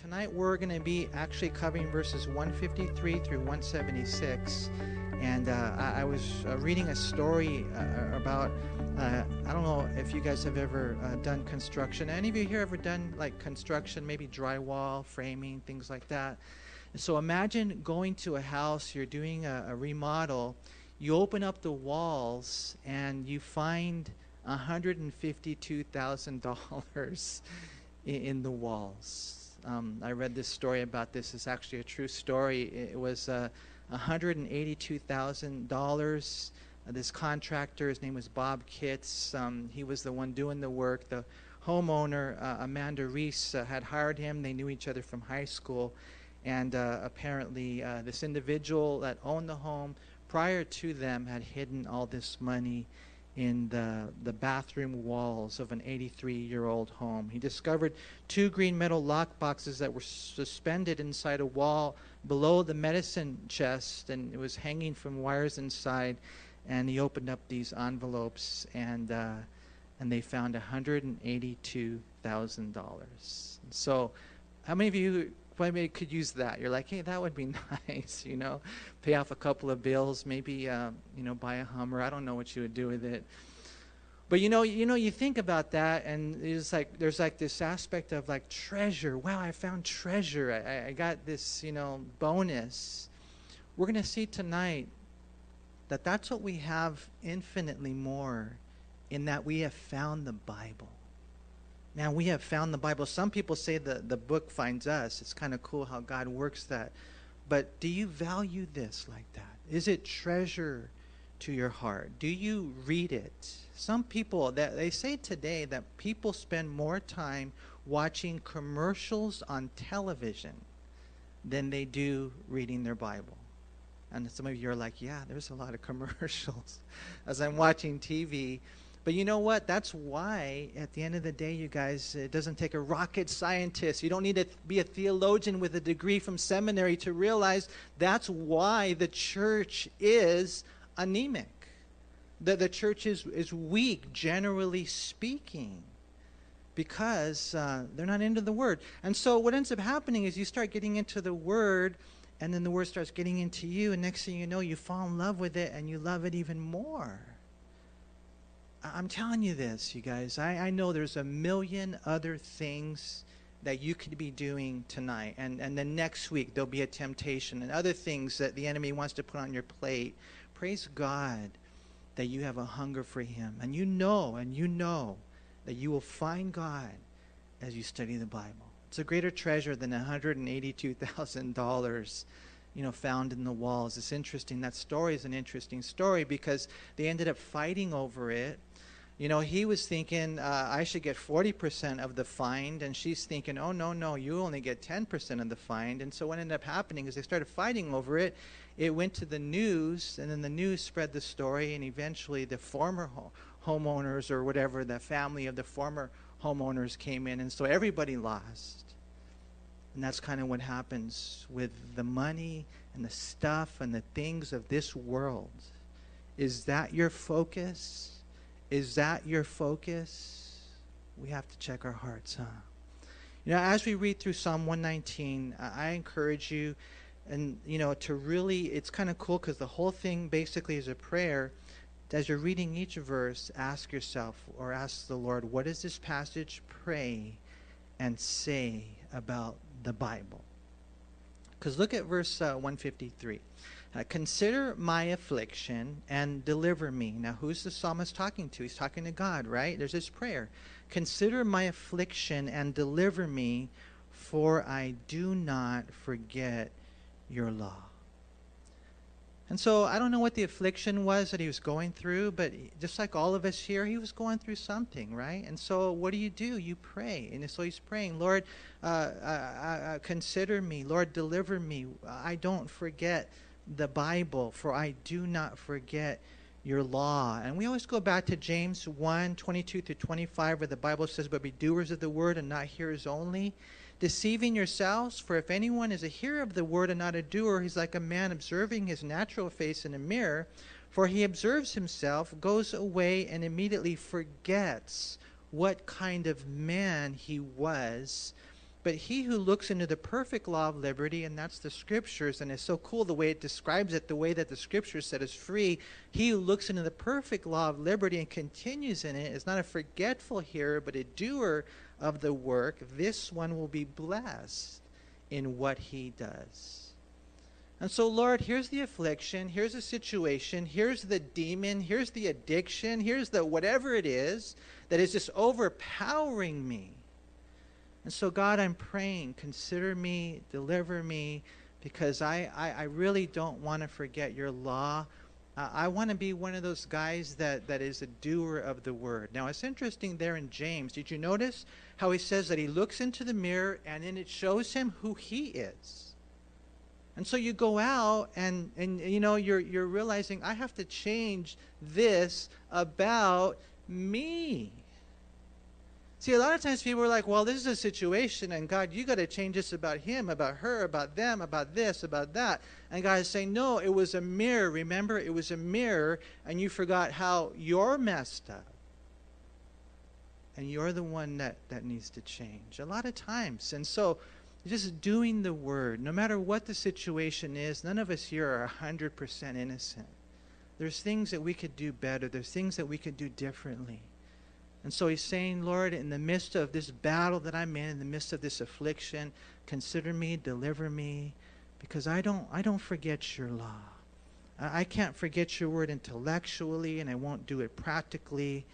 tonight we're going to be actually covering verses 153 through 176. And uh, I, I, was uh, reading a story uh, about, uh, I don't know if you guys have ever uh, done construction. Any of you here ever done like construction, maybe drywall, framing, things like that? And so imagine going to a house, you're doing a, a remodel, you open up the walls, and you find $152,000 in the walls um, I read this story about this. It's actually a true story. It was uh, $182,000. Uh, this contractor, his name was Bob Kitts. Um, he was the one doing the work. The homeowner, uh, Amanda Reese, uh, had hired him. They knew each other from high school. And uh, apparently, uh, this individual that owned the home prior to them had hidden all this money in the, the bathroom walls of an 83 year old home. He discovered two green metal lock boxes that were suspended inside a wall below the medicine chest, and it was hanging from wires inside. And he opened up these envelopes, and, uh, and they found $182,000. So, how many of you maybe could use that. You're like, hey, that would be nice, you know, pay off a couple of bills, maybe, uh, you know, buy a Hummer. I don't know what you would do with it. But you know, you know, you think about that, and it's like there's like this aspect of like treasure. Wow, I found treasure. I, I got this, you know, bonus. We're gonna see tonight that that's what we have infinitely more, in that we have found the Bible. Now we have found the Bible. Some people say the, the book finds us. It's kind of cool how God works that. But do you value this like that? Is it treasure to your heart? Do you read it? Some people that they say today that people spend more time watching commercials on television than they do reading their Bible. And some of you are like, yeah, there's a lot of commercials. As I'm watching TV, but you know what? That's why, at the end of the day, you guys, it doesn't take a rocket scientist. You don't need to be a theologian with a degree from seminary to realize that's why the church is anemic. That the church is, is weak, generally speaking, because uh, they're not into the Word. And so, what ends up happening is you start getting into the Word, and then the Word starts getting into you, and next thing you know, you fall in love with it, and you love it even more. I'm telling you this, you guys. I, I know there's a million other things that you could be doing tonight. And, and then next week, there'll be a temptation and other things that the enemy wants to put on your plate. Praise God that you have a hunger for Him. And you know, and you know that you will find God as you study the Bible. It's a greater treasure than $182,000 you know, found in the walls. It's interesting. That story is an interesting story because they ended up fighting over it you know, he was thinking, uh, I should get 40% of the find, and she's thinking, oh, no, no, you only get 10% of the find. And so what ended up happening is they started fighting over it. It went to the news, and then the news spread the story, and eventually the former ho- homeowners or whatever, the family of the former homeowners came in, and so everybody lost. And that's kind of what happens with the money and the stuff and the things of this world. Is that your focus? Is that your focus? We have to check our hearts, huh? You know, as we read through Psalm 119, I encourage you, and you know, to really, it's kind of cool because the whole thing basically is a prayer. As you're reading each verse, ask yourself or ask the Lord, what does this passage pray and say about the Bible? Because look at verse uh, 153. Uh, consider my affliction and deliver me. Now, who's the psalmist talking to? He's talking to God, right? There's this prayer. Consider my affliction and deliver me, for I do not forget your law. And so I don't know what the affliction was that he was going through, but just like all of us here, he was going through something, right? And so what do you do? You pray. And so he's praying, Lord, uh, uh, uh, consider me. Lord, deliver me. I don't forget the Bible, for I do not forget your law. And we always go back to James 1 22 through 25, where the Bible says, But be doers of the word and not hearers only, deceiving yourselves. For if anyone is a hearer of the word and not a doer, he's like a man observing his natural face in a mirror. For he observes himself, goes away, and immediately forgets what kind of man he was. But he who looks into the perfect law of liberty, and that's the scriptures, and it's so cool the way it describes it, the way that the scriptures set us free. He who looks into the perfect law of liberty and continues in it is not a forgetful hearer, but a doer of the work. This one will be blessed in what he does. And so, Lord, here's the affliction, here's the situation, here's the demon, here's the addiction, here's the whatever it is that is just overpowering me. And so, God, I'm praying, consider me, deliver me, because I, I, I really don't want to forget your law. Uh, I want to be one of those guys that, that is a doer of the word. Now, it's interesting there in James. Did you notice how he says that he looks into the mirror and then it shows him who he is? And so you go out and, and you know, you're, you're realizing I have to change this about me. See, a lot of times people are like, well, this is a situation, and God, you got to change this about him, about her, about them, about this, about that. And God is saying, no, it was a mirror. Remember, it was a mirror, and you forgot how you're messed up. And you're the one that, that needs to change a lot of times. And so, just doing the word, no matter what the situation is, none of us here are 100% innocent. There's things that we could do better, there's things that we could do differently. And so he's saying, Lord, in the midst of this battle that I'm in, in the midst of this affliction, consider me, deliver me, because I don't, I don't forget your law. I, I can't forget your word intellectually, and I won't do it practically.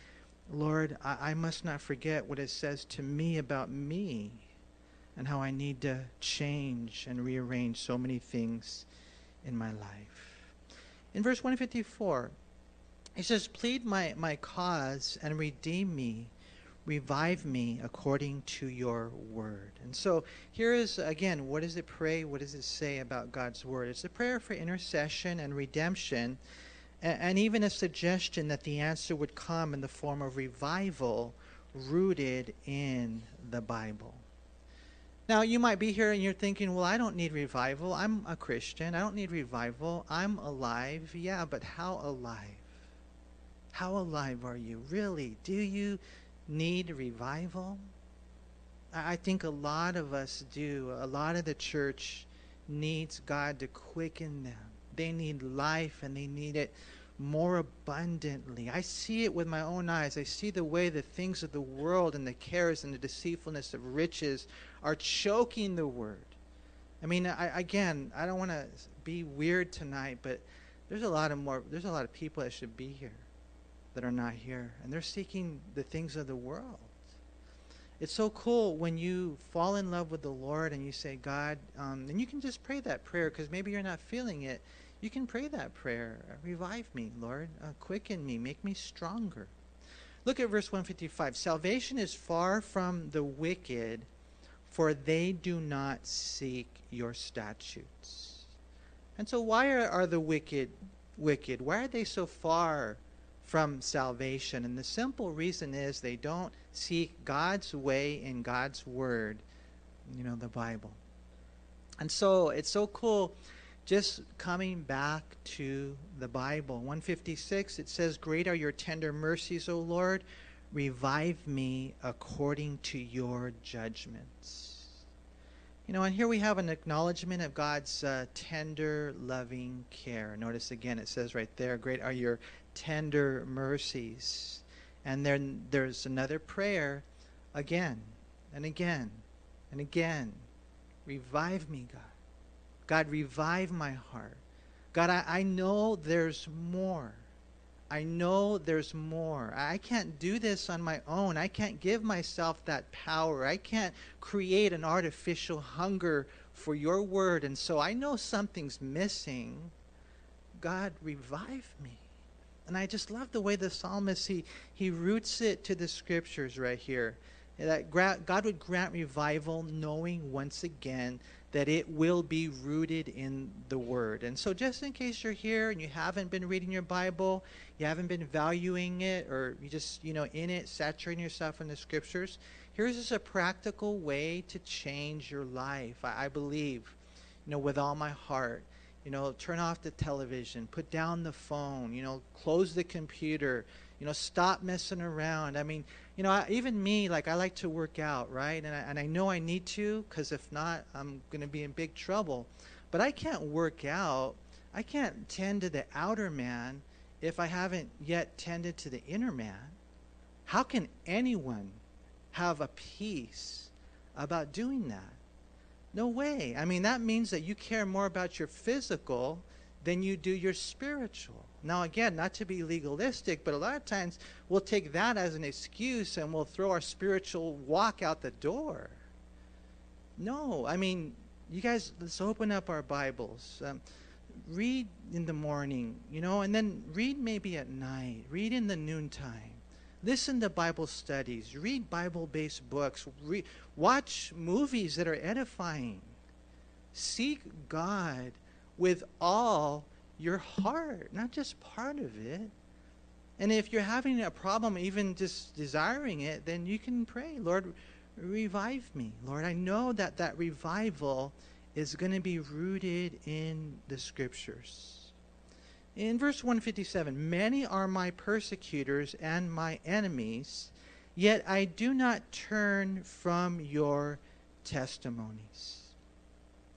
Lord, I, I must not forget what it says to me about me and how I need to change and rearrange so many things in my life. In verse 154, he says, Plead my, my cause and redeem me. Revive me according to your word. And so here is, again, what does it pray? What does it say about God's word? It's a prayer for intercession and redemption, and, and even a suggestion that the answer would come in the form of revival rooted in the Bible. Now, you might be here and you're thinking, well, I don't need revival. I'm a Christian. I don't need revival. I'm alive. Yeah, but how alive? How alive are you? Really? Do you need revival? I think a lot of us do. A lot of the church needs God to quicken them. They need life and they need it more abundantly. I see it with my own eyes. I see the way the things of the world and the cares and the deceitfulness of riches are choking the word. I mean, I, again, I don't want to be weird tonight, but there's a lot of more. There's a lot of people that should be here that are not here, and they're seeking the things of the world. It's so cool when you fall in love with the Lord and you say, God, um, and you can just pray that prayer because maybe you're not feeling it. You can pray that prayer. Revive me, Lord. Uh, quicken me. Make me stronger. Look at verse 155. Salvation is far from the wicked, for they do not seek your statutes. And so, why are, are the wicked wicked? Why are they so far from salvation. And the simple reason is they don't seek God's way in God's word, you know, the Bible. And so it's so cool just coming back to the Bible. 156, it says, Great are your tender mercies, O Lord. Revive me according to your judgments. You know, and here we have an acknowledgement of God's uh, tender, loving care. Notice again, it says right there, Great are your tender mercies. And then there's another prayer again and again and again. Revive me, God. God, revive my heart. God, I, I know there's more. I know there's more. I can't do this on my own. I can't give myself that power. I can't create an artificial hunger for your word. And so I know something's missing. God, revive me. And I just love the way the psalmist he he roots it to the scriptures right here. That God would grant revival, knowing once again that it will be rooted in the Word. And so, just in case you're here and you haven't been reading your Bible, you haven't been valuing it, or you just, you know, in it, saturating yourself in the Scriptures, here's just a practical way to change your life. I, I believe, you know, with all my heart you know, turn off the television, put down the phone, you know, close the computer, you know, stop messing around. I mean, you know, I, even me, like I like to work out, right? And I, and I know I need to, because if not, I'm going to be in big trouble. But I can't work out. I can't tend to the outer man if I haven't yet tended to the inner man. How can anyone have a peace about doing that? No way. I mean, that means that you care more about your physical than you do your spiritual. Now, again, not to be legalistic, but a lot of times we'll take that as an excuse and we'll throw our spiritual walk out the door. No, I mean, you guys, let's open up our Bibles. Um, read in the morning, you know, and then read maybe at night. Read in the noontime. Listen to Bible studies. Read Bible based books. Re- watch movies that are edifying. Seek God with all your heart, not just part of it. And if you're having a problem, even just desiring it, then you can pray, Lord, revive me. Lord, I know that that revival is going to be rooted in the scriptures. In verse 157, many are my persecutors and my enemies, yet I do not turn from your testimonies.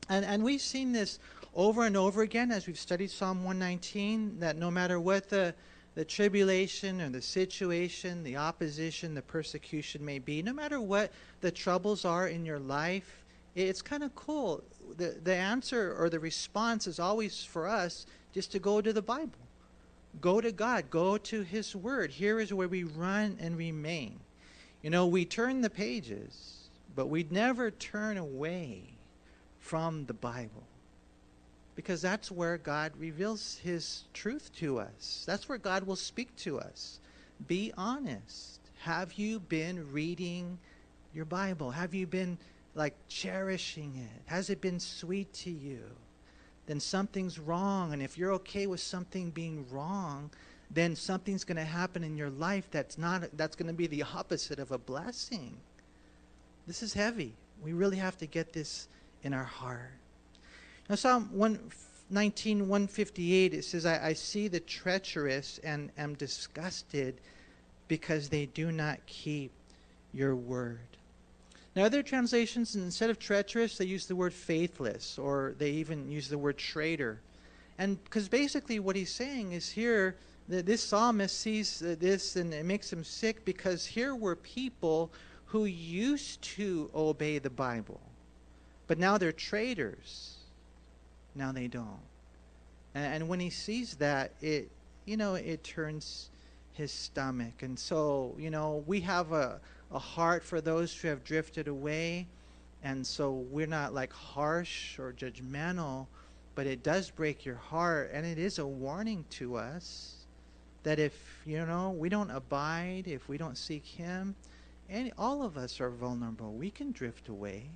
And, and we've seen this over and over again as we've studied Psalm 119 that no matter what the, the tribulation or the situation, the opposition, the persecution may be, no matter what the troubles are in your life, it's kind of cool. The, the answer or the response is always for us just to go to the Bible. Go to God. Go to His Word. Here is where we run and remain. You know, we turn the pages, but we never turn away from the Bible because that's where God reveals His truth to us. That's where God will speak to us. Be honest. Have you been reading your Bible? Have you been like cherishing it? Has it been sweet to you? Then something's wrong. And if you're okay with something being wrong, then something's going to happen in your life that's not that's going to be the opposite of a blessing. This is heavy. We really have to get this in our heart. Now, Psalm 119, 158, it says, I, I see the treacherous and am disgusted because they do not keep your word. Now, other translations, instead of treacherous, they use the word faithless, or they even use the word traitor. And because basically what he's saying is here, that this psalmist sees uh, this and it makes him sick because here were people who used to obey the Bible, but now they're traitors now they don't. And, and when he sees that, it, you know, it turns his stomach. And so, you know, we have a, a heart for those who have drifted away. And so we're not like harsh or judgmental, but it does break your heart. And it is a warning to us that if, you know, we don't abide, if we don't seek Him, and all of us are vulnerable. We can drift away.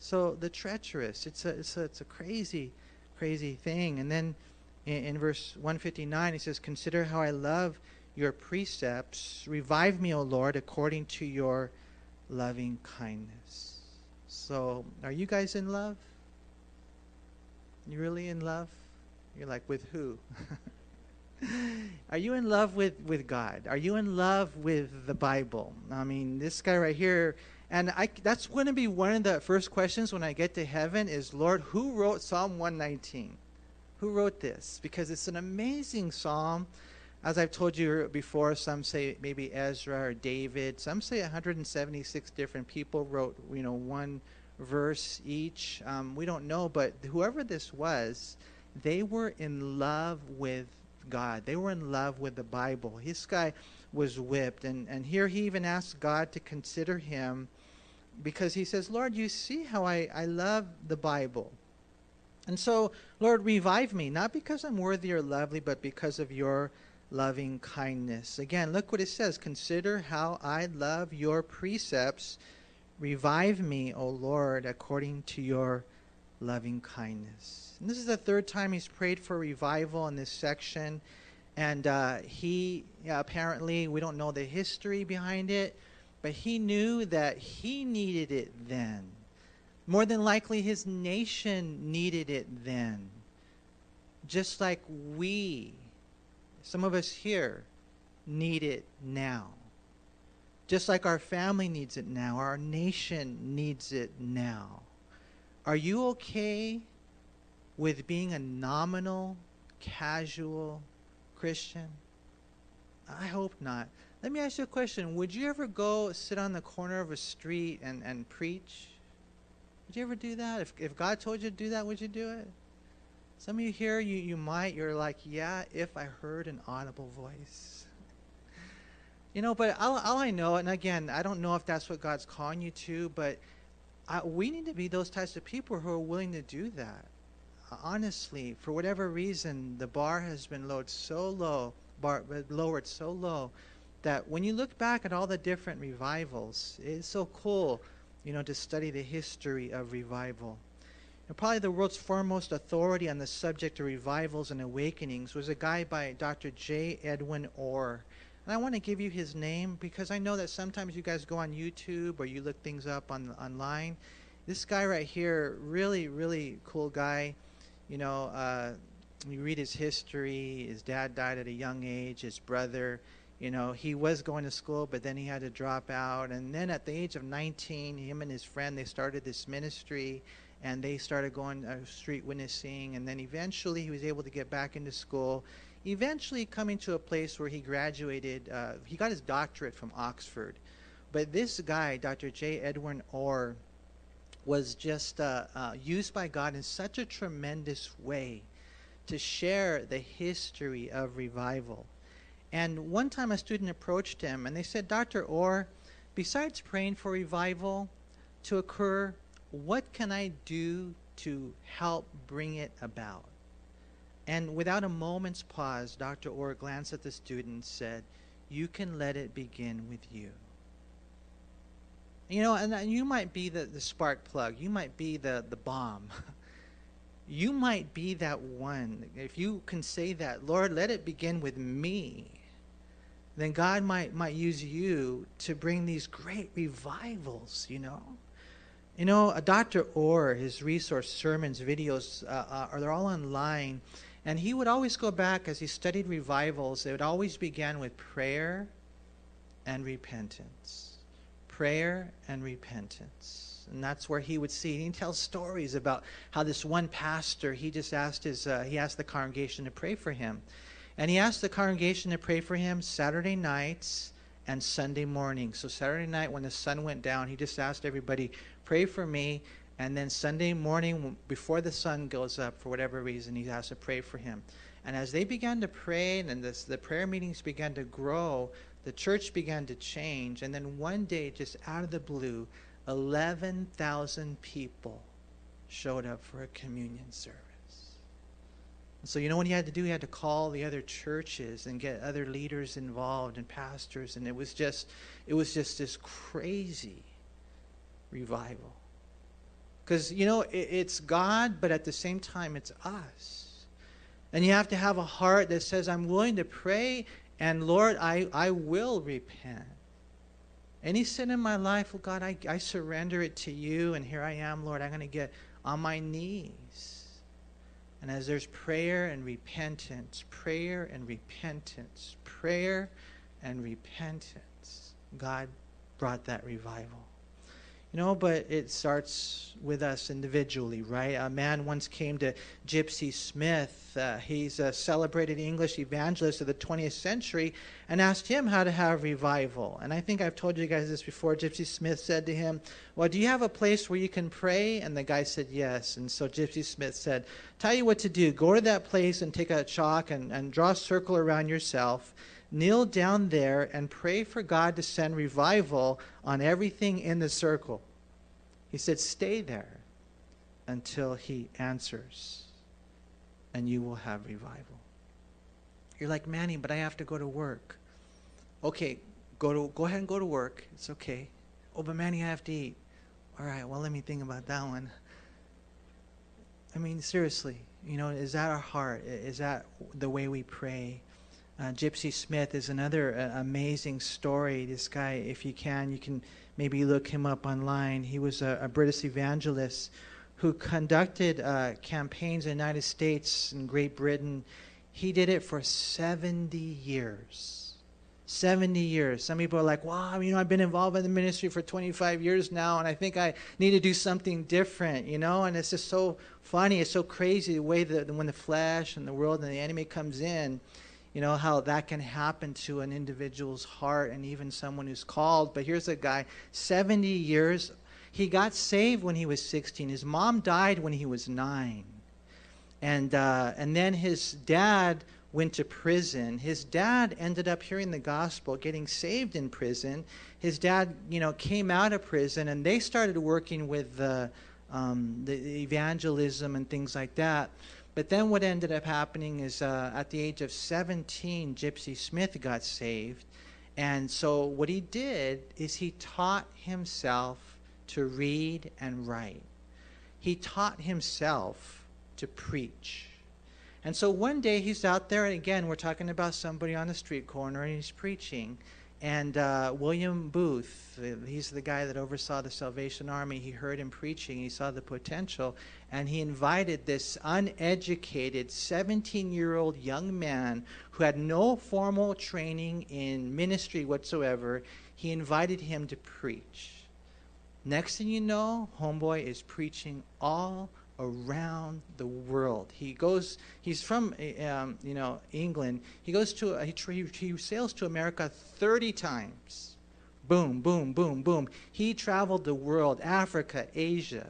So the treacherous, it's a, it's a, it's a crazy, crazy thing. And then in, in verse 159, he says, Consider how I love your precepts. Revive me, O Lord, according to your loving kindness. So, are you guys in love? You really in love? You're like, with who? Are you in love with, with God? Are you in love with the Bible? I mean, this guy right here and I, that's going to be one of the first questions when I get to heaven is, Lord, who wrote Psalm 119? Who wrote this? Because it's an amazing psalm. As I've told you before, some say maybe Ezra or David. Some say 176 different people wrote, you know, one verse each. Um, we don't know, but whoever this was, they were in love with God. They were in love with the Bible. This guy was whipped, and, and here he even asked God to consider him because he says, Lord, you see how I, I love the Bible. And so, Lord, revive me, not because I'm worthy or lovely, but because of your loving kindness. Again, look what it says Consider how I love your precepts. Revive me, O Lord, according to your loving kindness. And this is the third time he's prayed for revival in this section. And uh, he yeah, apparently, we don't know the history behind it, but he knew that he needed it then. More than likely, his nation needed it then. Just like we, some of us here, need it now. Just like our family needs it now, our nation needs it now. Are you okay with being a nominal, casual Christian? I hope not. Let me ask you a question. Would you ever go sit on the corner of a street and, and preach? Would you ever do that? If, if God told you to do that, would you do it? Some of you here, you, you might. You're like, yeah, if I heard an audible voice. You know, but all, all I know, and again, I don't know if that's what God's calling you to, but I, we need to be those types of people who are willing to do that. Honestly, for whatever reason, the bar has been lowered so low, bar, lowered so low, that when you look back at all the different revivals, it's so cool, you know, to study the history of revival. And probably the world's foremost authority on the subject of revivals and awakenings was a guy by Dr. J. Edwin Orr. And I want to give you his name because I know that sometimes you guys go on YouTube or you look things up on online. This guy right here, really, really cool guy. You know, uh, you read his history. His dad died at a young age. His brother, you know, he was going to school, but then he had to drop out. And then at the age of 19, him and his friend they started this ministry, and they started going uh, street witnessing. And then eventually, he was able to get back into school eventually coming to a place where he graduated. Uh, he got his doctorate from Oxford. But this guy, Dr. J. Edwin Orr, was just uh, uh, used by God in such a tremendous way to share the history of revival. And one time a student approached him and they said, Dr. Orr, besides praying for revival to occur, what can I do to help bring it about? And without a moment's pause, Dr. Orr glanced at the student and said, You can let it begin with you. You know, and uh, you might be the, the spark plug, you might be the, the bomb. you might be that one. If you can say that, Lord, let it begin with me, then God might, might use you to bring these great revivals, you know? You know, Dr. Orr, his resource sermons, videos, uh, uh, are they're all online. And he would always go back as he studied revivals, it would always begin with prayer and repentance. Prayer and repentance. And that's where he would see. And he tells stories about how this one pastor, he just asked his, uh, he asked the congregation to pray for him. And he asked the congregation to pray for him Saturday nights and Sunday morning. So Saturday night when the sun went down, he just asked everybody, pray for me. And then Sunday morning, before the sun goes up, for whatever reason, he has to pray for him. And as they began to pray, and this, the prayer meetings began to grow, the church began to change. And then one day, just out of the blue, 11,000 people showed up for a communion service. So, you know what he had to do? He had to call the other churches and get other leaders involved and pastors. And it was just, it was just this crazy revival. Because, you know, it, it's God, but at the same time, it's us. And you have to have a heart that says, I'm willing to pray, and Lord, I, I will repent. Any sin in my life, oh God, I, I surrender it to you, and here I am, Lord. I'm going to get on my knees. And as there's prayer and repentance, prayer and repentance, prayer and repentance, God brought that revival. You know, but it starts with us individually, right? A man once came to Gypsy Smith. Uh, he's a celebrated English evangelist of the 20th century and asked him how to have revival. And I think I've told you guys this before. Gypsy Smith said to him, Well, do you have a place where you can pray? And the guy said, Yes. And so Gypsy Smith said, Tell you what to do. Go to that place and take a chalk and, and draw a circle around yourself kneel down there and pray for God to send revival on everything in the circle. He said, Stay there until He answers, and you will have revival. You're like, Manny, but I have to go to work. Okay, go, to, go ahead and go to work. It's okay. Oh, but Manny, I have to eat. All right, well, let me think about that one. I mean, seriously, you know, is that our heart? Is that the way we pray? Uh, Gypsy Smith is another uh, amazing story. This guy, if you can, you can maybe look him up online. He was a, a British evangelist who conducted uh, campaigns in the United States and Great Britain. He did it for 70 years. 70 years. Some people are like, wow, you know, I've been involved in the ministry for 25 years now, and I think I need to do something different, you know? And it's just so funny. It's so crazy the way that when the flesh and the world and the enemy comes in, you know, how that can happen to an individual's heart and even someone who's called. But here's a guy, 70 years. He got saved when he was 16. His mom died when he was nine. And, uh, and then his dad went to prison. His dad ended up hearing the gospel, getting saved in prison. His dad, you know, came out of prison, and they started working with the, um, the evangelism and things like that. But then what ended up happening is uh, at the age of 17, Gypsy Smith got saved. And so what he did is he taught himself to read and write. He taught himself to preach. And so one day he's out there, and again, we're talking about somebody on the street corner, and he's preaching. And uh, William Booth, he's the guy that oversaw the Salvation Army, he heard him preaching, he saw the potential, and he invited this uneducated 17 year old young man who had no formal training in ministry whatsoever, he invited him to preach. Next thing you know, Homeboy is preaching all around the world. He goes. He's from um, you know England. He goes to he, he sails to America 30 times. Boom, boom, boom, boom. He traveled the world, Africa, Asia,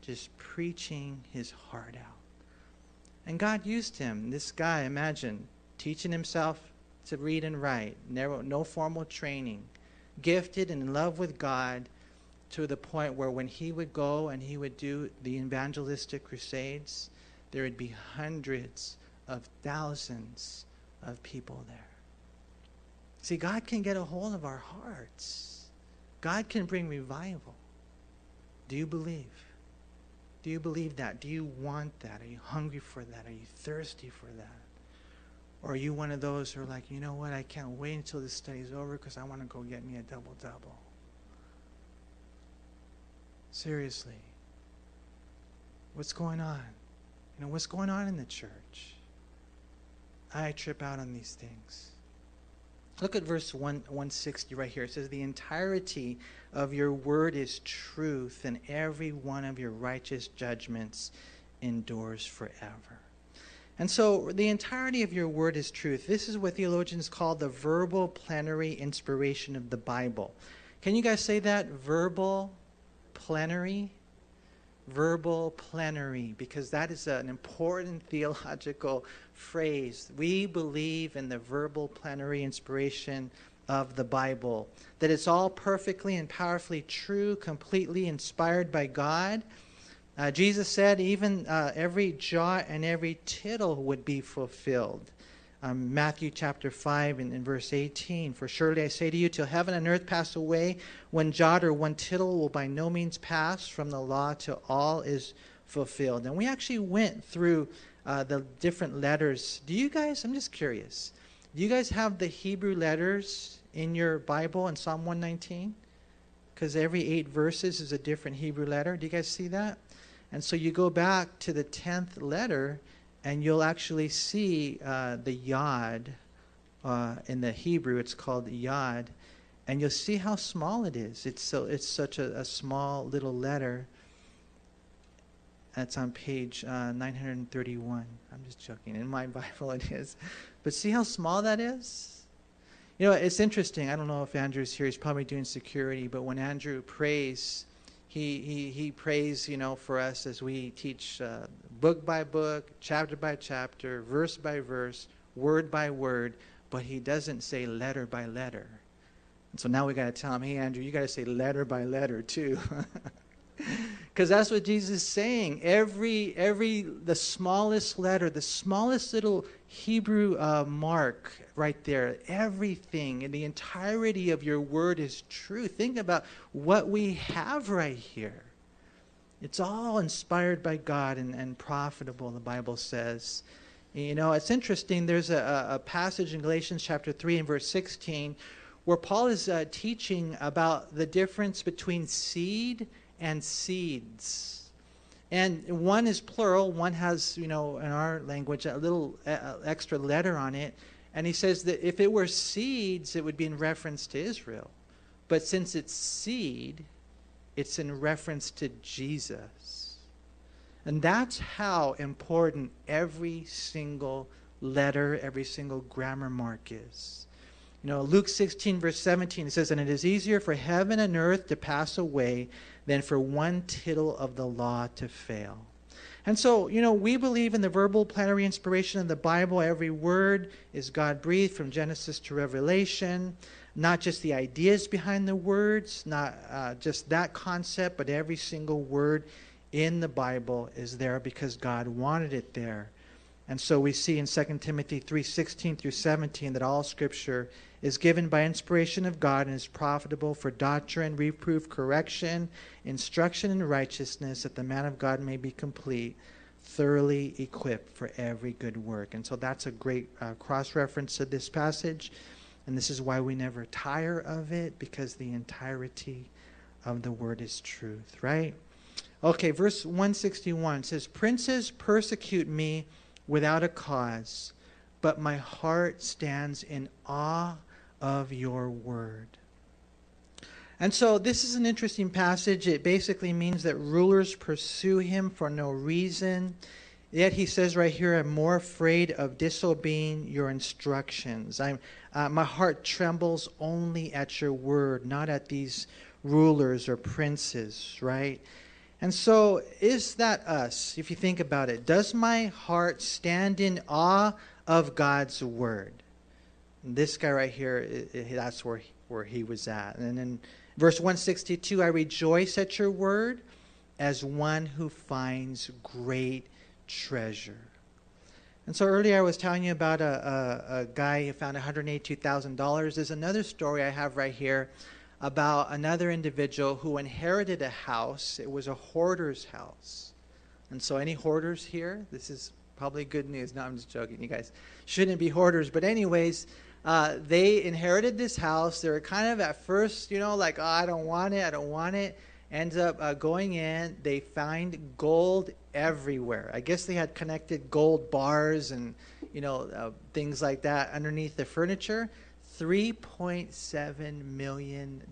just preaching his heart out. And God used him. This guy, imagine, teaching himself to read and write, no, no formal training, gifted and in love with God to the point where when he would go and he would do the evangelistic crusades, there would be hundreds of thousands of people there. See, God can get a hold of our hearts. God can bring revival. Do you believe? Do you believe that? Do you want that? Are you hungry for that? Are you thirsty for that? Or are you one of those who are like, you know what, I can't wait until this study's over because I want to go get me a double double? Seriously. What's going on? You know, what's going on in the church? I trip out on these things. Look at verse 1, 160 right here. It says, The entirety of your word is truth, and every one of your righteous judgments endures forever. And so the entirety of your word is truth. This is what theologians call the verbal plenary inspiration of the Bible. Can you guys say that? Verbal plenary, verbal plenary, because that is an important theological phrase. We believe in the verbal plenary inspiration of the Bible, that it's all perfectly and powerfully true, completely inspired by God. Uh, Jesus said even uh, every jot and every tittle would be fulfilled um, Matthew chapter 5 and in verse 18. For surely I say to you, till heaven and earth pass away, one jot or one tittle will by no means pass from the law till all is fulfilled. And we actually went through uh, the different letters. Do you guys, I'm just curious, do you guys have the Hebrew letters in your Bible in Psalm 119? Because every eight verses is a different Hebrew letter. Do you guys see that? And so you go back to the 10th letter and you'll actually see uh, the yod uh, in the Hebrew. It's called yod, and you'll see how small it is. It's so it's such a, a small little letter. That's on page uh, 931. I'm just joking. In my Bible, it is, but see how small that is. You know, it's interesting. I don't know if Andrew's here. He's probably doing security, but when Andrew prays he, he, he prays, you know, for us as we teach uh, book by book, chapter by chapter, verse by verse, word by word, but he doesn't say letter by letter. And so now we got to tell him, hey, Andrew, you got to say letter by letter too. because that's what jesus is saying every every the smallest letter the smallest little hebrew uh, mark right there everything and the entirety of your word is true. Think about what we have right here. It's all inspired by god and, and profitable the bible says. You know it's interesting there's a, a passage in galatians chapter 3 and verse 16 where paul is uh, teaching about the difference between seed and seeds. And one is plural, one has, you know, in our language, a little uh, extra letter on it. And he says that if it were seeds, it would be in reference to Israel. But since it's seed, it's in reference to Jesus. And that's how important every single letter, every single grammar mark is. You know, Luke 16, verse 17, it says, And it is easier for heaven and earth to pass away than for one tittle of the law to fail. And so, you know, we believe in the verbal plenary inspiration of the Bible. Every word is God breathed from Genesis to Revelation. Not just the ideas behind the words, not uh, just that concept, but every single word in the Bible is there because God wanted it there. And so we see in 2 Timothy 3:16 through 17 that all scripture is given by inspiration of God and is profitable for doctrine, reproof, correction, instruction in righteousness, that the man of God may be complete, thoroughly equipped for every good work. And so that's a great uh, cross reference to this passage. And this is why we never tire of it, because the entirety of the word is truth, right? Okay, verse 161 says, Princes persecute me without a cause, but my heart stands in awe of your word. And so this is an interesting passage. It basically means that rulers pursue him for no reason. Yet he says right here, I'm more afraid of disobeying your instructions. I'm, uh, my heart trembles only at your word, not at these rulers or princes, right? And so, is that us, if you think about it? Does my heart stand in awe of God's word? This guy right here, that's where he, where he was at. And in verse 162, I rejoice at your word as one who finds great treasure. And so earlier I was telling you about a, a, a guy who found $182,000. There's another story I have right here about another individual who inherited a house. It was a hoarder's house. And so, any hoarders here? This is probably good news. No, I'm just joking. You guys shouldn't be hoarders. But, anyways, uh, they inherited this house. They were kind of at first, you know, like, oh, I don't want it, I don't want it. Ends up uh, going in. They find gold everywhere. I guess they had connected gold bars and, you know, uh, things like that underneath the furniture. $3.7 million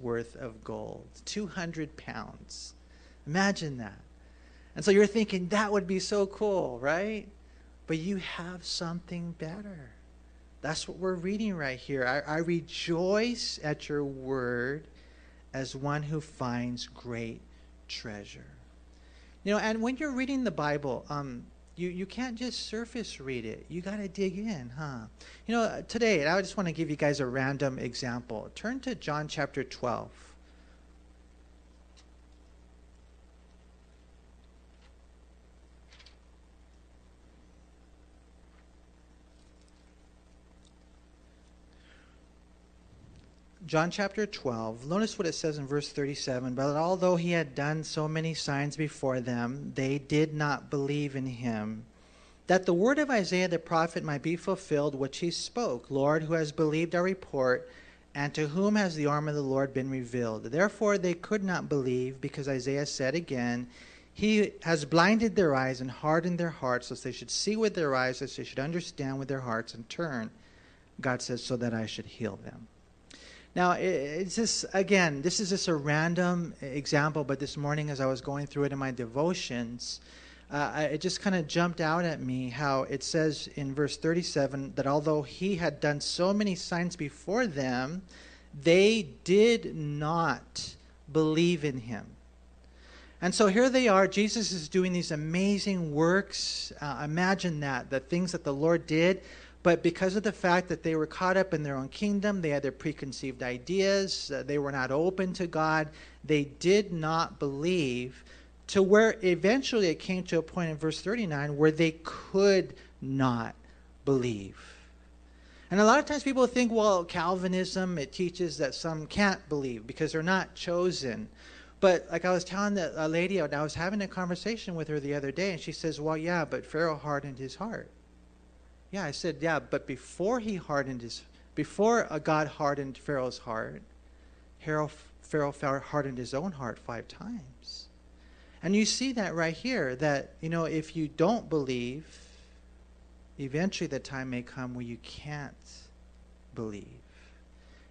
worth of gold, 200 pounds. Imagine that. And so you're thinking, that would be so cool, right? But you have something better. That's what we're reading right here. I, I rejoice at your word as one who finds great treasure. You know, and when you're reading the Bible, um, you, you can't just surface read it. You got to dig in, huh? You know, today, I just want to give you guys a random example. Turn to John chapter 12. John chapter 12, notice what it says in verse 37 But although he had done so many signs before them, they did not believe in him. That the word of Isaiah the prophet might be fulfilled, which he spoke Lord, who has believed our report, and to whom has the arm of the Lord been revealed? Therefore they could not believe, because Isaiah said again, He has blinded their eyes and hardened their hearts, lest they should see with their eyes, lest they should understand with their hearts and turn. God says, so that I should heal them. Now, it's again, this is just a random example, but this morning as I was going through it in my devotions, uh, it just kind of jumped out at me how it says in verse 37 that although he had done so many signs before them, they did not believe in him. And so here they are. Jesus is doing these amazing works. Uh, imagine that, the things that the Lord did. But because of the fact that they were caught up in their own kingdom, they had their preconceived ideas, uh, they were not open to God, they did not believe, to where eventually it came to a point in verse 39 where they could not believe. And a lot of times people think, well, Calvinism, it teaches that some can't believe because they're not chosen. But like I was telling the, a lady, I was having a conversation with her the other day, and she says, well, yeah, but Pharaoh hardened his heart. Yeah, I said, yeah, but before he hardened his, before uh, God hardened Pharaoh's heart, Pharaoh, Pharaoh hardened his own heart five times. And you see that right here, that, you know, if you don't believe, eventually the time may come where you can't believe.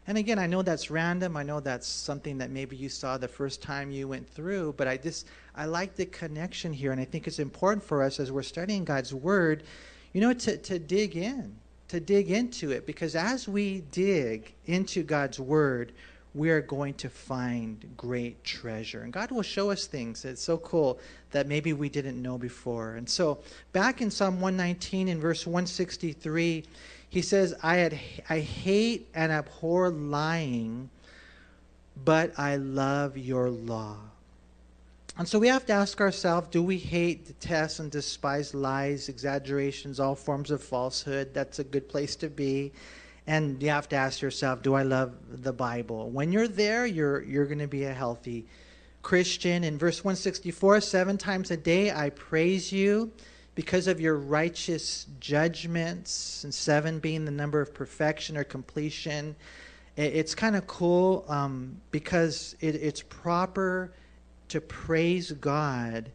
And again, I know that's random. I know that's something that maybe you saw the first time you went through, but I just I like the connection here and I think it's important for us as we're studying God's word, you know, to, to dig in, to dig into it because as we dig into God's word, we are going to find great treasure. And God will show us things. It's so cool that maybe we didn't know before. And so, back in Psalm 119 in verse 163, he says, I, had, I hate and abhor lying, but I love your law. And so we have to ask ourselves do we hate, detest, and despise lies, exaggerations, all forms of falsehood? That's a good place to be. And you have to ask yourself, do I love the Bible? When you're there, you're you're going to be a healthy Christian. In verse 164, seven times a day I praise you because of your righteous judgments, and seven being the number of perfection or completion. It's kind of cool um, because it, it's proper to praise God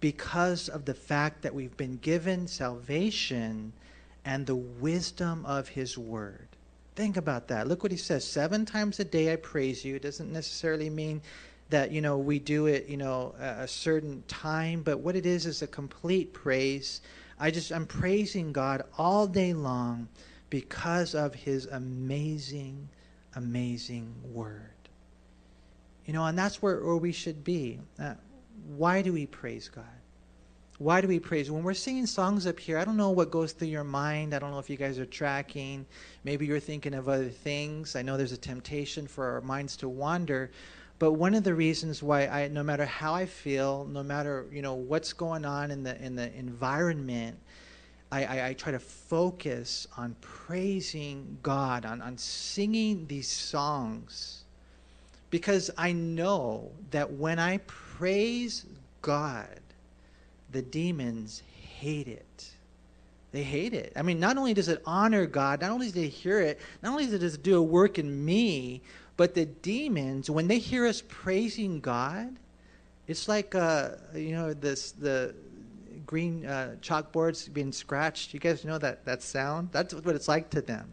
because of the fact that we've been given salvation and the wisdom of his word. Think about that. Look what he says. Seven times a day I praise you. It doesn't necessarily mean that, you know, we do it, you know, a certain time, but what it is is a complete praise. I just, I'm praising God all day long because of his amazing, amazing word. You know, and that's where, where we should be. Uh, why do we praise God? Why do we praise? When we're singing songs up here, I don't know what goes through your mind. I don't know if you guys are tracking. Maybe you're thinking of other things. I know there's a temptation for our minds to wander. But one of the reasons why I, no matter how I feel, no matter you know what's going on in the in the environment, I, I, I try to focus on praising God, on on singing these songs, because I know that when I praise God, the demons hate it. They hate it. I mean, not only does it honor God, not only do they hear it, not only does it do a work in me, but the demons, when they hear us praising God, it's like uh, you know this the green uh, chalkboards being scratched. You guys know that that sound? That's what it's like to them.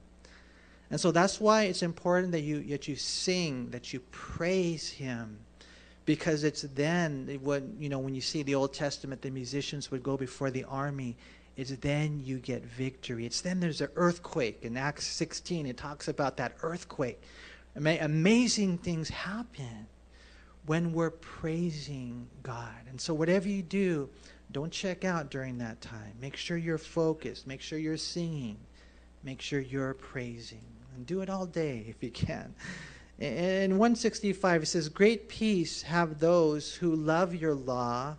And so that's why it's important that you that you sing, that you praise Him because it's then when you know when you see the Old Testament, the musicians would go before the army. It's then you get victory. It's then there's an earthquake in Acts 16. It talks about that earthquake. Amazing things happen when we're praising God. And so whatever you do, don't check out during that time. Make sure you're focused. Make sure you're singing. Make sure you're praising. And do it all day if you can. In 165, it says, Great peace have those who love your law,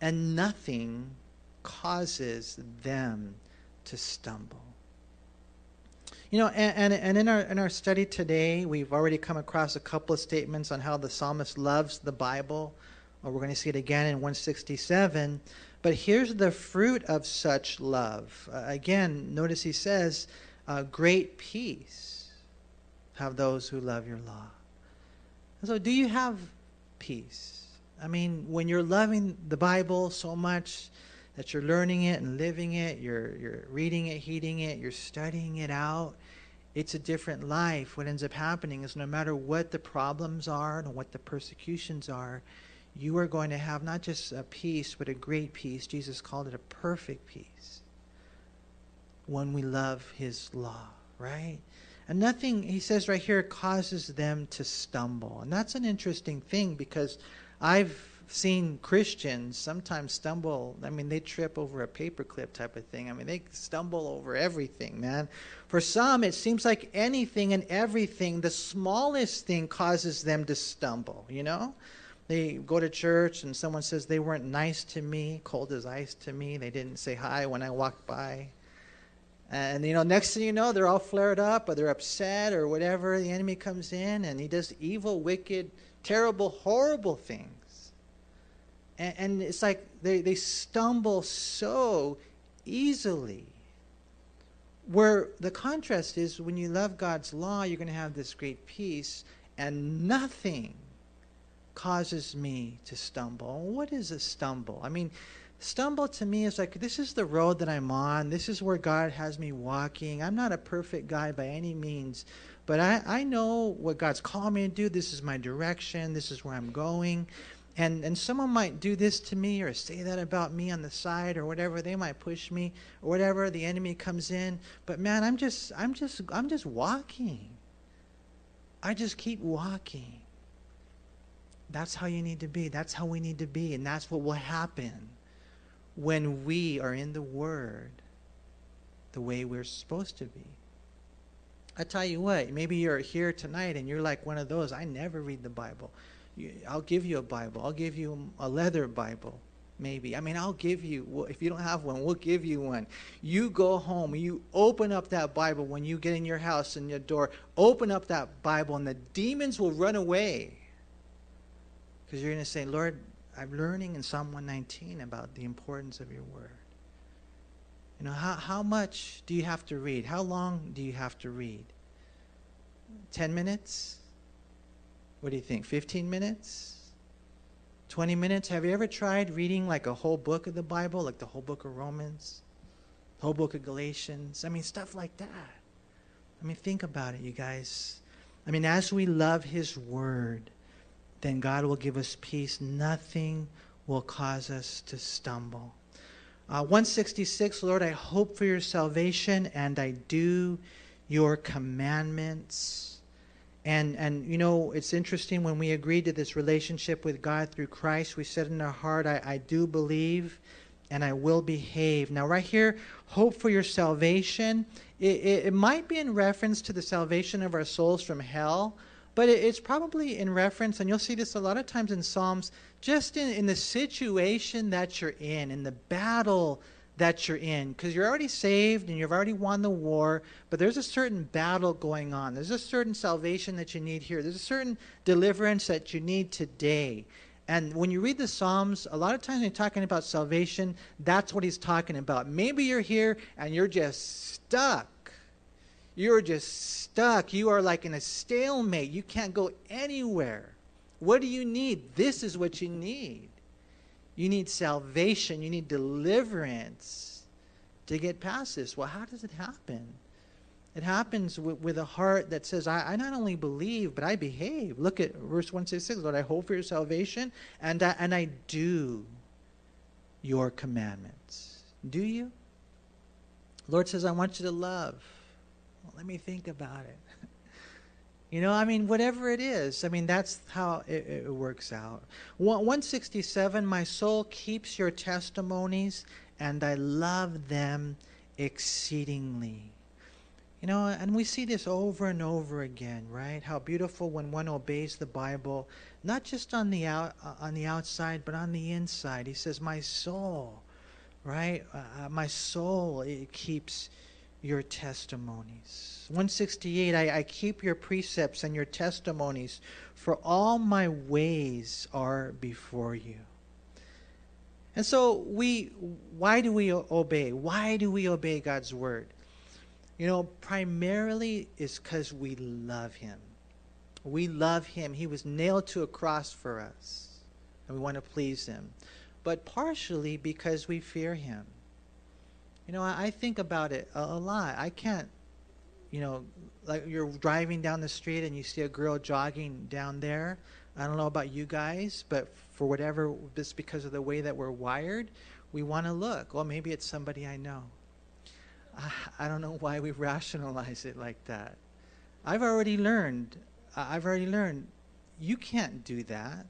and nothing causes them to stumble. You know, and, and, and, in, our, in our study today, we've already come across a couple of statements on how the psalmist loves the Bible. Or we're going to see it again in 167. But here's the fruit of such love. Uh, again, notice he says, uh, great peace have those who love your law. So, do you have peace? I mean, when you're loving the Bible so much that you're learning it and living it, you're, you're reading it, heeding it, you're studying it out, it's a different life. What ends up happening is no matter what the problems are and what the persecutions are, you are going to have not just a peace, but a great peace. Jesus called it a perfect peace when we love his law, right? And nothing, he says right here, causes them to stumble. And that's an interesting thing because I've seen Christians sometimes stumble. I mean, they trip over a paperclip type of thing. I mean, they stumble over everything, man. For some, it seems like anything and everything, the smallest thing causes them to stumble, you know? They go to church and someone says they weren't nice to me, cold as ice to me. They didn't say hi when I walked by. And you know, next thing you know, they're all flared up or they're upset or whatever. The enemy comes in and he does evil, wicked, terrible, horrible things. And, and it's like they, they stumble so easily. Where the contrast is when you love God's law, you're going to have this great peace, and nothing causes me to stumble. What is a stumble? I mean, Stumble to me is like, this is the road that I'm on. This is where God has me walking. I'm not a perfect guy by any means, but I, I know what God's called me to do. This is my direction. This is where I'm going. And, and someone might do this to me or say that about me on the side or whatever. They might push me or whatever. The enemy comes in. But man, I'm just, I'm just, I'm just walking. I just keep walking. That's how you need to be. That's how we need to be. And that's what will happen when we are in the Word the way we're supposed to be. I tell you what, maybe you're here tonight and you're like one of those. I never read the Bible. I'll give you a Bible. I'll give you a leather Bible, maybe. I mean, I'll give you, if you don't have one, we'll give you one. You go home, you open up that Bible when you get in your house and your door, open up that Bible, and the demons will run away. Because you're going to say, Lord, I'm learning in Psalm 119 about the importance of your word. You know, how, how much do you have to read? How long do you have to read? 10 minutes? What do you think? 15 minutes? 20 minutes? Have you ever tried reading like a whole book of the Bible, like the whole book of Romans, the whole book of Galatians? I mean, stuff like that. I mean, think about it, you guys. I mean, as we love His Word, then God will give us peace. Nothing will cause us to stumble. Uh, 166, Lord, I hope for your salvation and I do your commandments. And, and you know, it's interesting when we agreed to this relationship with God through Christ, we said in our heart, I, I do believe and I will behave. Now, right here, hope for your salvation. It, it, it might be in reference to the salvation of our souls from hell, but it's probably in reference, and you'll see this a lot of times in Psalms, just in, in the situation that you're in, in the battle that you're in. Because you're already saved and you've already won the war, but there's a certain battle going on. There's a certain salvation that you need here. There's a certain deliverance that you need today. And when you read the Psalms, a lot of times when you're talking about salvation, that's what he's talking about. Maybe you're here and you're just stuck you're just stuck. You are like in a stalemate. You can't go anywhere. What do you need? This is what you need. You need salvation. You need deliverance to get past this. Well, how does it happen? It happens with, with a heart that says, I, I, not only believe, but I behave. Look at verse 166 Lord, I hope for your salvation, and I, and I do your commandments. Do you? Lord says, I want you to love. Let me think about it. you know, I mean, whatever it is, I mean, that's how it, it works out. 167 My soul keeps your testimonies, and I love them exceedingly. You know, and we see this over and over again, right? How beautiful when one obeys the Bible, not just on the out uh, on the outside, but on the inside. He says, "My soul, right? Uh, uh my soul it keeps your testimonies. 168 I, I keep your precepts and your testimonies, for all my ways are before you. And so we why do we obey? Why do we obey God's word? You know, primarily is cuz we love him. We love him. He was nailed to a cross for us. And we want to please him. But partially because we fear him. You know, I, I think about it a, a lot. I can't, you know, like you're driving down the street and you see a girl jogging down there. I don't know about you guys, but for whatever, just because of the way that we're wired, we want to look. Well, maybe it's somebody I know. I, I don't know why we rationalize it like that. I've already learned. I've already learned. You can't do that.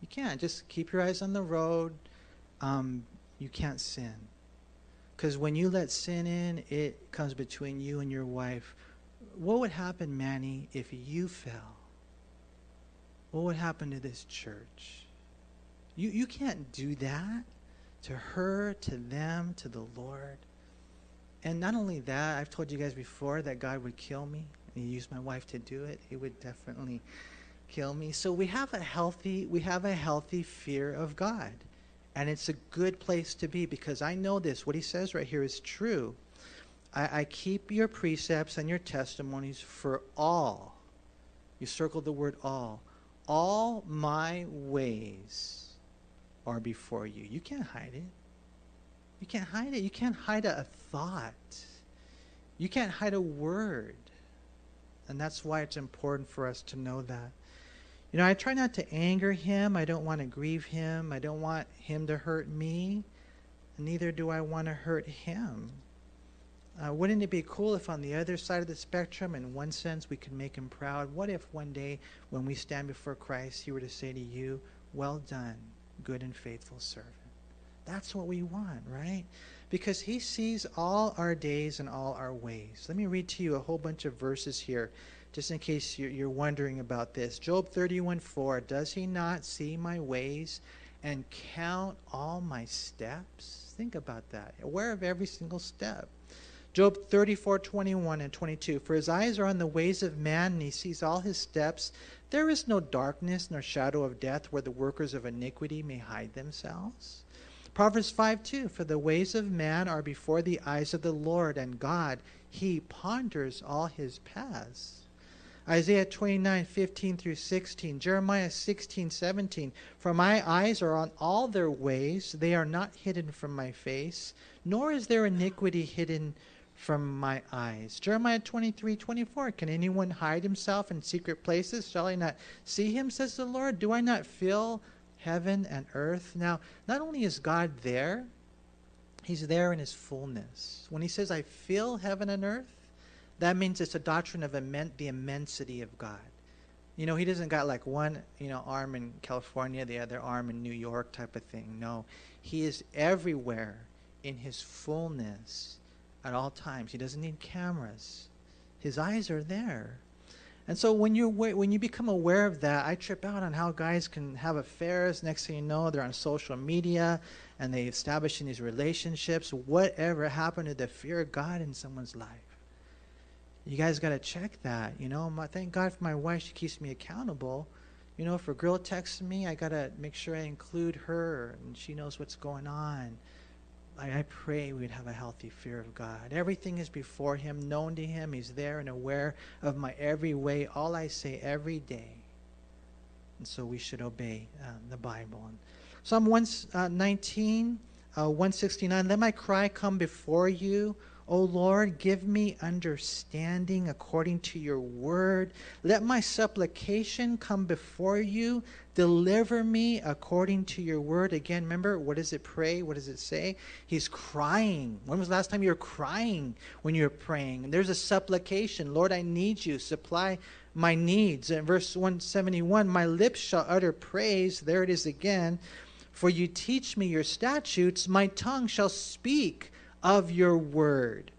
You can't. Just keep your eyes on the road. Um, you can't sin. Because when you let sin in, it comes between you and your wife. What would happen, Manny, if you fell? What would happen to this church? You, you can't do that to her, to them, to the Lord. And not only that, I've told you guys before that God would kill me. And He used my wife to do it. He would definitely kill me. So we have a healthy, we have a healthy fear of God. And it's a good place to be because I know this. What he says right here is true. I, I keep your precepts and your testimonies for all. You circled the word all. All my ways are before you. You can't hide it. You can't hide it. You can't hide a, a thought. You can't hide a word. And that's why it's important for us to know that. You know, I try not to anger him. I don't want to grieve him. I don't want him to hurt me. Neither do I want to hurt him. Uh, wouldn't it be cool if, on the other side of the spectrum, in one sense, we could make him proud? What if one day, when we stand before Christ, he were to say to you, Well done, good and faithful servant? That's what we want, right? Because he sees all our days and all our ways. Let me read to you a whole bunch of verses here, just in case you're, wondering about this. Job 31 4 Does he not see my ways and count all my steps? Think about that. Aware of every single step. Job 34, 21 and 22. For his eyes are on the ways of man, and he sees all his steps. There is no darkness nor shadow of death where the workers of iniquity may hide themselves. Proverbs 5, 2. For the ways of man are before the eyes of the Lord, and God, he ponders all his paths. Isaiah 29, 15 through 16. Jeremiah 16, 17. For my eyes are on all their ways, they are not hidden from my face, nor is their iniquity hidden from my eyes. Jeremiah 23, 24. Can anyone hide himself in secret places? Shall I not see him, says the Lord? Do I not fill heaven and earth? Now, not only is God there, he's there in his fullness. When he says, I fill heaven and earth, that means it's a doctrine of the immensity of God. You know, he doesn't got like one, you know, arm in California, the other arm in New York type of thing. No, he is everywhere in his fullness at all times. He doesn't need cameras. His eyes are there. And so when you when you become aware of that, I trip out on how guys can have affairs. Next thing you know, they're on social media and they establishing these relationships. Whatever happened to the fear of God in someone's life? You guys got to check that. You know, my, thank God for my wife; she keeps me accountable. You know, if a girl texts me, I gotta make sure I include her and she knows what's going on. I, I pray we'd have a healthy fear of God. Everything is before Him, known to Him. He's there and aware of my every way, all I say every day. And so we should obey uh, the Bible. And Psalm 119, uh, 169 Let my cry come before you. O Lord, give me understanding according to your word. Let my supplication come before you. Deliver me according to your word. Again, remember, what does it pray? What does it say? He's crying. When was the last time you were crying when you were praying? And there's a supplication. Lord, I need you. Supply my needs. In verse 171, my lips shall utter praise. There it is again. For you teach me your statutes, my tongue shall speak of your word.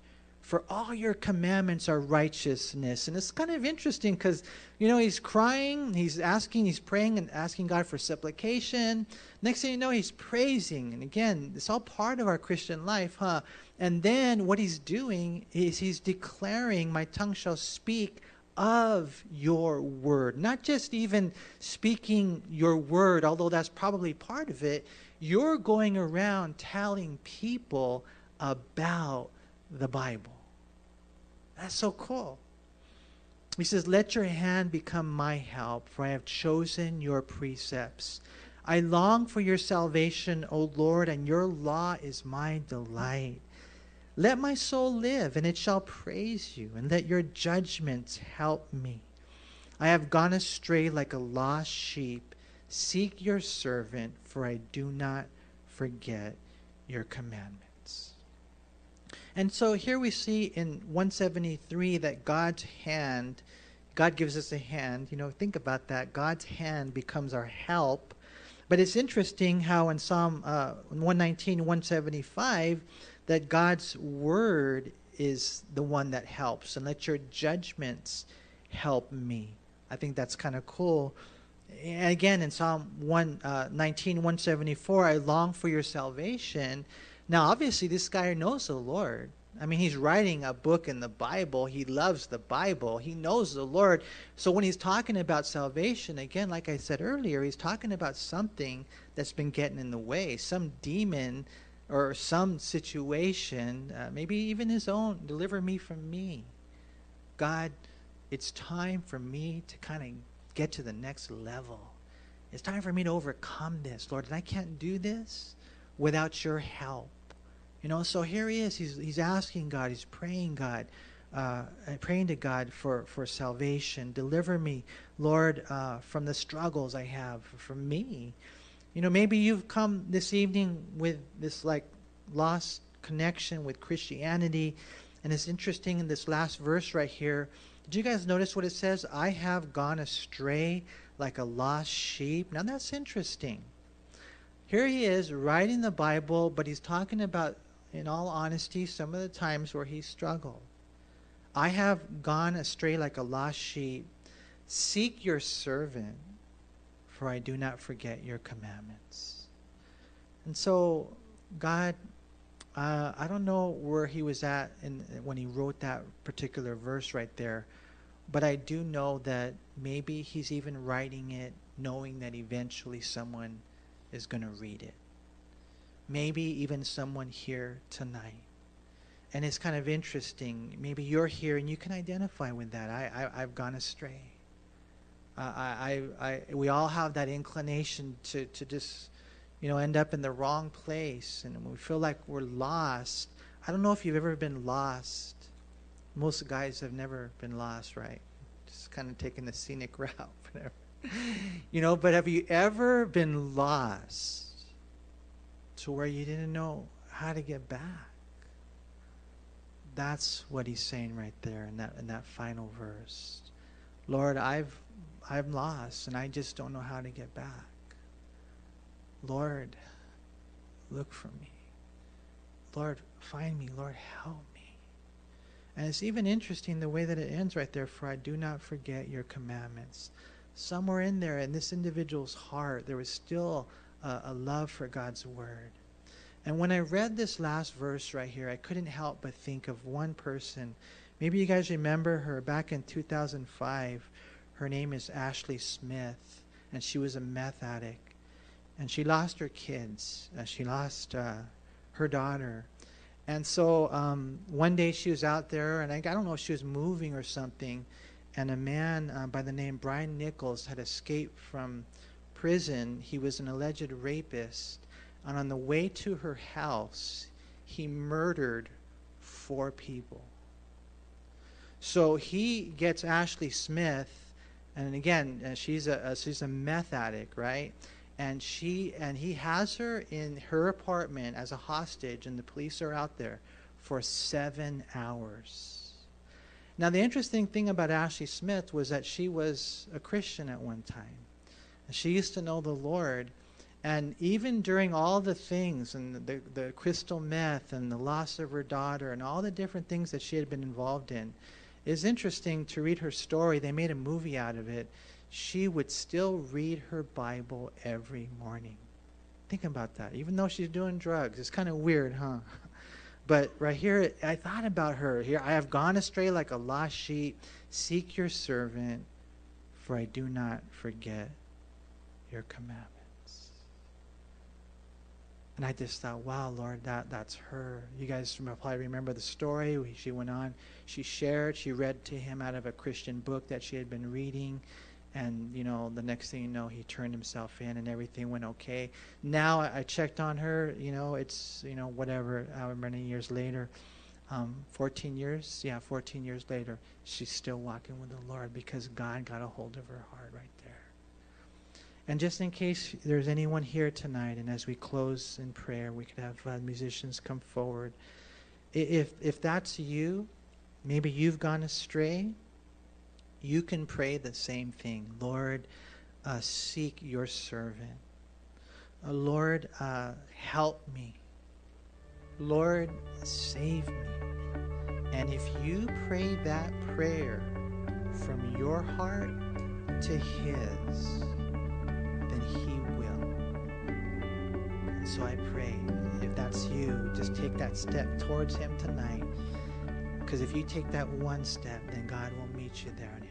For all your commandments are righteousness. And it's kind of interesting because, you know, he's crying, he's asking, he's praying and asking God for supplication. Next thing you know, he's praising. And again, it's all part of our Christian life, huh? And then what he's doing is he's declaring, My tongue shall speak of your word. Not just even speaking your word, although that's probably part of it. You're going around telling people about the Bible. That's so cool. He says, Let your hand become my help, for I have chosen your precepts. I long for your salvation, O Lord, and your law is my delight. Let my soul live, and it shall praise you, and let your judgments help me. I have gone astray like a lost sheep. Seek your servant, for I do not forget your commandments. And so here we see in 173 that God's hand, God gives us a hand. You know, think about that. God's hand becomes our help. But it's interesting how in Psalm uh, 119, 175, that God's word is the one that helps. And let your judgments help me. I think that's kind of cool. And again, in Psalm 119, uh, 174, I long for your salvation. Now, obviously, this guy knows the Lord. I mean, he's writing a book in the Bible. He loves the Bible. He knows the Lord. So when he's talking about salvation, again, like I said earlier, he's talking about something that's been getting in the way, some demon or some situation, uh, maybe even his own. Deliver me from me. God, it's time for me to kind of get to the next level It's time for me to overcome this, Lord. And I can't do this without your help. You know, so here he is. He's, he's asking God, he's praying God, uh, praying to God for, for salvation. Deliver me, Lord, uh, from the struggles I have, from me. You know, maybe you've come this evening with this like lost connection with Christianity. And it's interesting in this last verse right here. Did you guys notice what it says? I have gone astray like a lost sheep. Now that's interesting. Here he is writing the Bible, but he's talking about in all honesty, some of the times where he struggled. I have gone astray like a lost sheep. Seek your servant, for I do not forget your commandments. And so, God, uh, I don't know where he was at in, when he wrote that particular verse right there, but I do know that maybe he's even writing it knowing that eventually someone is going to read it maybe even someone here tonight. And it's kind of interesting. Maybe you're here and you can identify with that. I, I, have gone astray. Uh, I, I, I, we all have that inclination to, to just, you know, end up in the wrong place. And we feel like we're lost. I don't know if you've ever been lost. Most guys have never been lost, right? Just kind of taking the scenic route. You know, but have you ever been lost? to where you didn't know how to get back. That's what he's saying right there in that in that final verse. Lord, I've I'm lost and I just don't know how to get back. Lord, look for me. Lord, find me. Lord, help me. And it's even interesting the way that it ends right there for I do not forget your commandments. Somewhere in there, in this individual's heart, there was still a, a love for God's word. And when I read this last verse right here, I couldn't help but think of one person. Maybe you guys remember her back in 2005. Her name is Ashley Smith, and she was a meth addict. And she lost her kids. Uh, she lost uh, her daughter. And so um, one day she was out there, and I, I, don't know if she was moving or something, and a man uh, by the name Brian Nichols had escaped from prison. He was an alleged rapist. And on the way to her house, he murdered four people. So he gets Ashley Smith, and again, uh, she's a, she's a meth addict, right? And she and he has her in her apartment as a hostage, and the police are out there for seven hours. Now, the interesting thing about Ashley Smith was that she was a Christian at one time. She used to know the Lord. And even during all the things and the, the crystal meth and the loss of her daughter and all the different things that she had been involved in, it's interesting to read her story. They made a movie out of it. She would still read her Bible every morning. Think about that. Even though she's doing drugs, it's kind of weird, huh? But right here, I thought about her. Here, I have gone astray like a lost sheep. Seek your servant, for I do not forget your commandments. And I just thought, wow, Lord, that, that's her. You guys probably remember the story. She went on, she shared, she read to him out of a Christian book that she had been reading. And, you know, the next thing you know, he turned himself in and everything went okay. Now I checked on her, you know, it's, you know, whatever, however many years later. Um, 14 years, yeah, 14 years later, she's still walking with the Lord because God got a hold of her heart right there. And just in case there's anyone here tonight, and as we close in prayer, we could have uh, musicians come forward. If, if that's you, maybe you've gone astray, you can pray the same thing. Lord, uh, seek your servant. Uh, Lord, uh, help me. Lord, save me. And if you pray that prayer from your heart to His, then he will. And so I pray, if that's you, just take that step towards Him tonight. Because if you take that one step, then God will meet you there